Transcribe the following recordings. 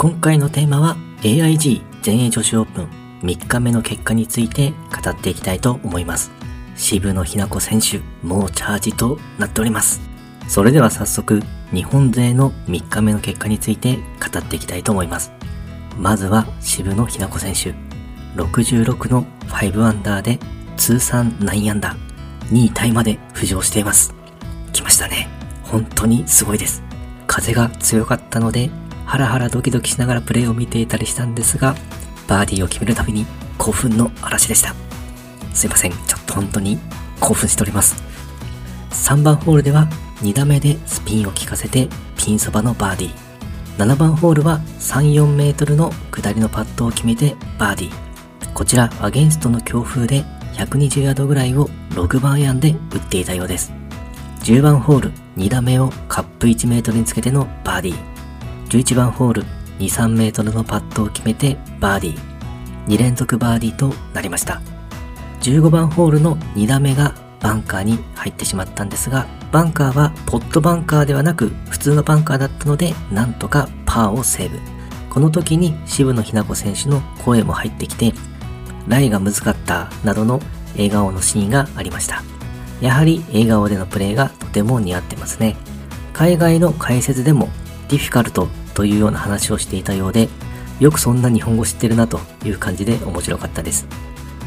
今回のテーマは AIG 全英女子オープン3日目の結果について語っていきたいと思います。渋野日向子選手、もうチャージとなっております。それでは早速、日本勢の3日目の結果について語っていきたいと思います。まずは渋野日向子選手。66の5アンダーで通算9アンダー、2位タイまで浮上しています。来ましたね。本当にすごいです。風が強かったので、ハラハラドキドキしながらプレーを見ていたりしたんですが、バーディーを決めるたびに興奮の嵐でした。すいません。ちょっと本当に興奮しております。3番ホールでは2打目でスピンを効かせてピンそばのバーディー。7番ホールは3、4メートルの下りのパットを決めてバーディー。こちらアゲンストの強風で120ヤードぐらいを6番アイアンで打っていたようです。10番ホール2打目をカップ1メートルにつけてのバーディー。11番ホール2、3メートルのパットを決めてバーディー。2連続バーディーとなりました。15番ホールの2打目がバンカーに入ってしまったんですが、バンカーはポットバンカーではなく普通のバンカーだったので、なんとかパーをセーブ。この時に渋野日向子選手の声も入ってきて、ライが難かったなどの笑顔のシーンがありました。やはり笑顔でのプレーがとても似合ってますね。海外の解説でもディフィカルトというような話をしていたようで、よくそんな日本語知ってるなという感じで面白かったです。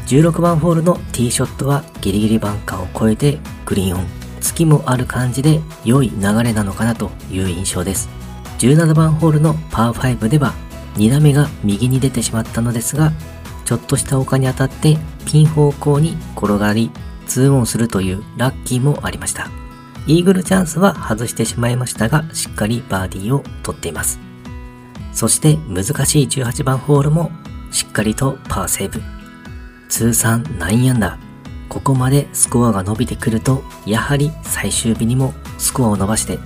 16番ホールのティーショットはギリギリバンカーを越えてグリーンオン。月もある感じで良い流れなのかなという印象です。17番ホールのパー5では2打目が右に出てしまったのですが、ちょっとした丘に当たってピン方向に転がり、2オンするというラッキーもありました。イーグルチャンスは外してしまいましたが、しっかりバーディーを取っています。そして難しい18番ホールもしっかりとパーセーブ。通算9アンダー。ここまでスコアが伸びてくると、やはり最終日にもスコアを伸ばして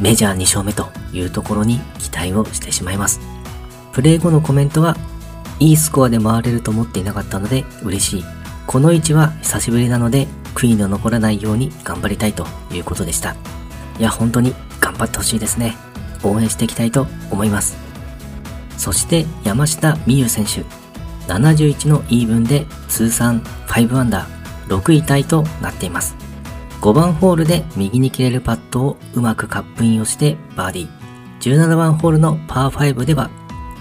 メジャー2勝目というところに期待をしてしまいます。プレイ後のコメントは、いいスコアで回れると思っていなかったので嬉しい。この位置は久しぶりなので悔いの残らないように頑張りたいということでした。いや、本当に頑張ってほしいですね。応援していきたいと思います。そして山下美夢選手。71のイーブンで通算5アンダー6位タイとなっています。5番ホールで右に切れるパットをうまくカップインをしてバーディー。17番ホールのパー5では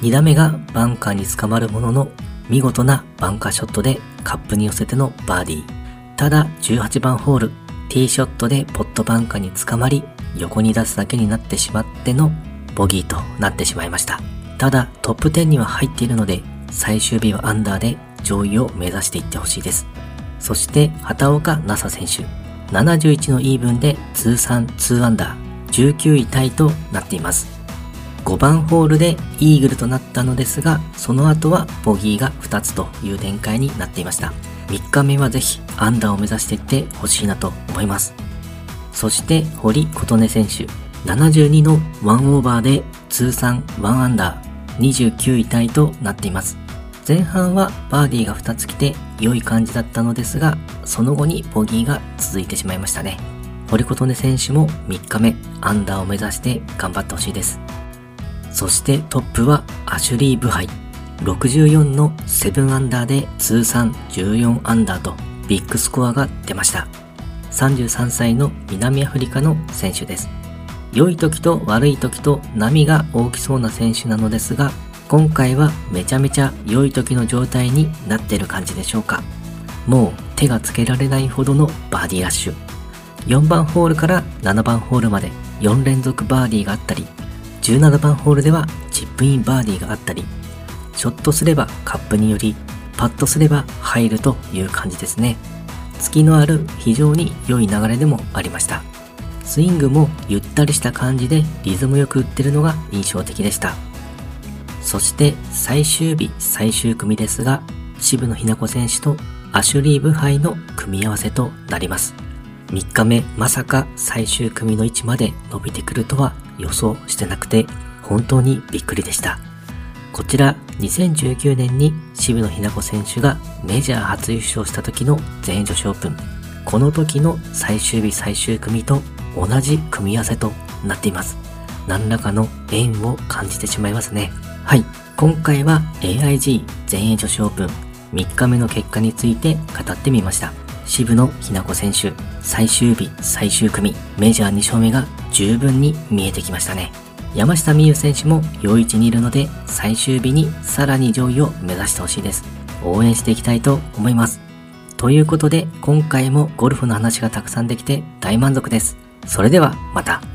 2打目がバンカーに捕まるものの見事なバンカーショットでカップに寄せてのバーディー。ただ18番ホール、ティーショットでポットバンカーに捕まり横に出すだけになってしまってのボギーとなってしまいました。ただトップ10には入っているので最終日はアンダーで上位を目指していってほしいです。そして畑岡奈紗選手71のイーブンで通算2アンダー19位タイとなっています。5番ホールでイーグルとなったのですが、その後はボギーが2つという展開になっていました。3日目はぜひアンダーを目指していってほしいなと思います。そして堀琴音選手、72の1オーバーで通算1アンダー29位タイとなっています。前半はバーディーが2つ来て良い感じだったのですが、その後にボギーが続いてしまいましたね。堀琴音選手も3日目アンダーを目指して頑張ってほしいです。そしてトップはアシュリー・ブハイ。64の7アンダーで通算14アンダーとビッグスコアが出ました。33歳の南アフリカの選手です。良い時と悪い時と波が大きそうな選手なのですが、今回はめちゃめちゃ良い時の状態になっている感じでしょうか。もう手がつけられないほどのバーディーラッシュ。4番ホールから7番ホールまで4連続バーディーがあったり、17番ホールではチップインバーディーがあったり、ショットすればカップにより、パットすれば入るという感じですね。月のある非常に良い流れでもありました。スイングもゆったりした感じでリズムよく打ってるのが印象的でした。そして最終日最終組ですが、渋野日向子選手とアシュリー・ブハイの組み合わせとなります。3日目まさか最終組の位置まで伸びてくるとは予想してなくて本当にびっくりでした。こちら2019年に渋野日向子選手がメジャー初優勝した時の全英女子オープン。この時の最終日最終組と同じ組み合わせとなっています。何らかの縁を感じてしまいますね。はい。今回は AIG 全英女子オープン3日目の結果について語ってみました。渋野日向子選手、最終日最終組、メジャー2勝目が十分に見えてきましたね。山下美優選手も良い位置にいるので、最終日にさらに上位を目指してほしいです。応援していきたいと思います。ということで、今回もゴルフの話がたくさんできて大満足です。それではまた。